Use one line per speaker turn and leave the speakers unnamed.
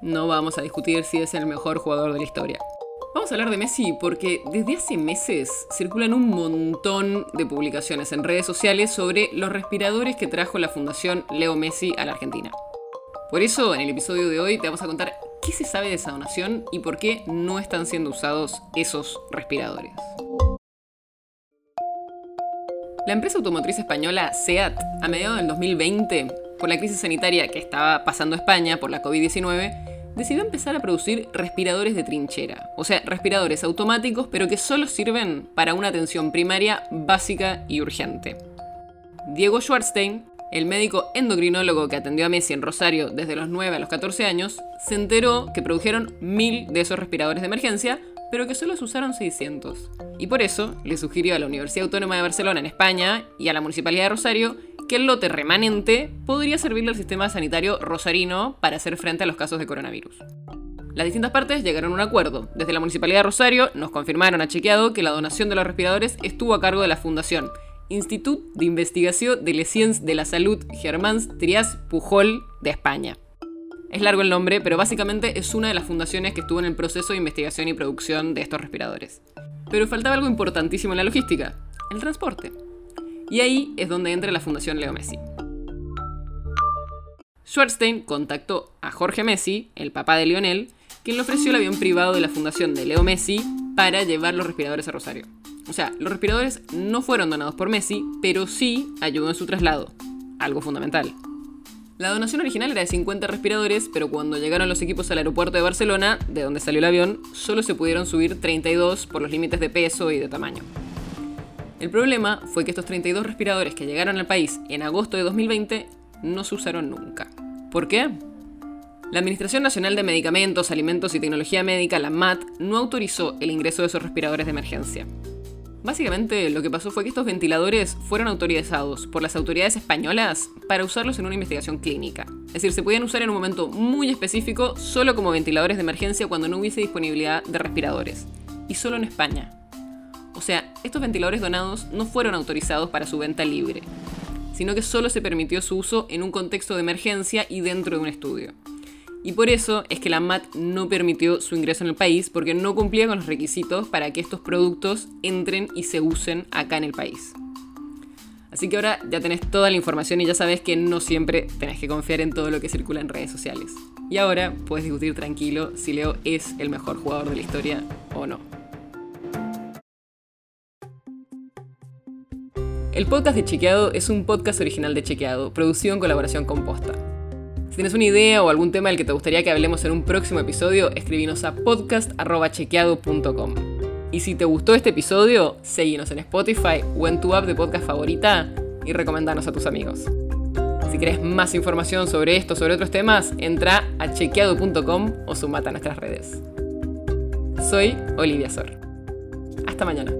no vamos a discutir si es el mejor jugador de la historia. Vamos a hablar de Messi porque desde hace meses circulan un montón de publicaciones en redes sociales sobre los respiradores que trajo la Fundación Leo Messi a la Argentina. Por eso, en el episodio de hoy te vamos a contar qué se sabe de esa donación y por qué no están siendo usados esos respiradores. La empresa automotriz española SEAT, a mediados del 2020, por la crisis sanitaria que estaba pasando España por la COVID-19, decidió empezar a producir respiradores de trinchera, o sea, respiradores automáticos pero que solo sirven para una atención primaria básica y urgente. Diego Schwartzstein, el médico endocrinólogo que atendió a Messi en Rosario desde los 9 a los 14 años, se enteró que produjeron mil de esos respiradores de emergencia, pero que solo se usaron 600. Y por eso le sugirió a la Universidad Autónoma de Barcelona en España y a la Municipalidad de Rosario que el lote remanente podría servirle al sistema sanitario rosarino para hacer frente a los casos de coronavirus. Las distintas partes llegaron a un acuerdo. Desde la Municipalidad de Rosario nos confirmaron a chequeado que la donación de los respiradores estuvo a cargo de la Fundación Institut de Investigación de les Sciences de la Salud Germans Trias Pujol de España. Es largo el nombre, pero básicamente es una de las fundaciones que estuvo en el proceso de investigación y producción de estos respiradores. Pero faltaba algo importantísimo en la logística, el transporte. Y ahí es donde entra la Fundación Leo Messi. Schwartzstein contactó a Jorge Messi, el papá de Lionel, quien le ofreció el avión privado de la Fundación de Leo Messi para llevar los respiradores a Rosario. O sea, los respiradores no fueron donados por Messi, pero sí ayudó en su traslado, algo fundamental. La donación original era de 50 respiradores, pero cuando llegaron los equipos al aeropuerto de Barcelona, de donde salió el avión, solo se pudieron subir 32 por los límites de peso y de tamaño. El problema fue que estos 32 respiradores que llegaron al país en agosto de 2020 no se usaron nunca. ¿Por qué? La Administración Nacional de Medicamentos, Alimentos y Tecnología Médica, la MAT, no autorizó el ingreso de esos respiradores de emergencia. Básicamente lo que pasó fue que estos ventiladores fueron autorizados por las autoridades españolas para usarlos en una investigación clínica. Es decir, se podían usar en un momento muy específico solo como ventiladores de emergencia cuando no hubiese disponibilidad de respiradores. Y solo en España. Sea, estos ventiladores donados no fueron autorizados para su venta libre, sino que solo se permitió su uso en un contexto de emergencia y dentro de un estudio. Y por eso es que la MAT no permitió su ingreso en el país porque no cumplía con los requisitos para que estos productos entren y se usen acá en el país. Así que ahora ya tenés toda la información y ya sabes que no siempre tenés que confiar en todo lo que circula en redes sociales. Y ahora puedes discutir tranquilo si Leo es el mejor jugador de la historia o no. El podcast de Chequeado es un podcast original de Chequeado, producido en colaboración con Posta. Si tienes una idea o algún tema del que te gustaría que hablemos en un próximo episodio, escribinos a podcast.chequeado.com. Y si te gustó este episodio, seguinos en Spotify o en tu app de podcast favorita y recomendanos a tus amigos. Si querés más información sobre esto o sobre otros temas, entra a chequeado.com o sumate a nuestras redes. Soy Olivia Sor. Hasta mañana.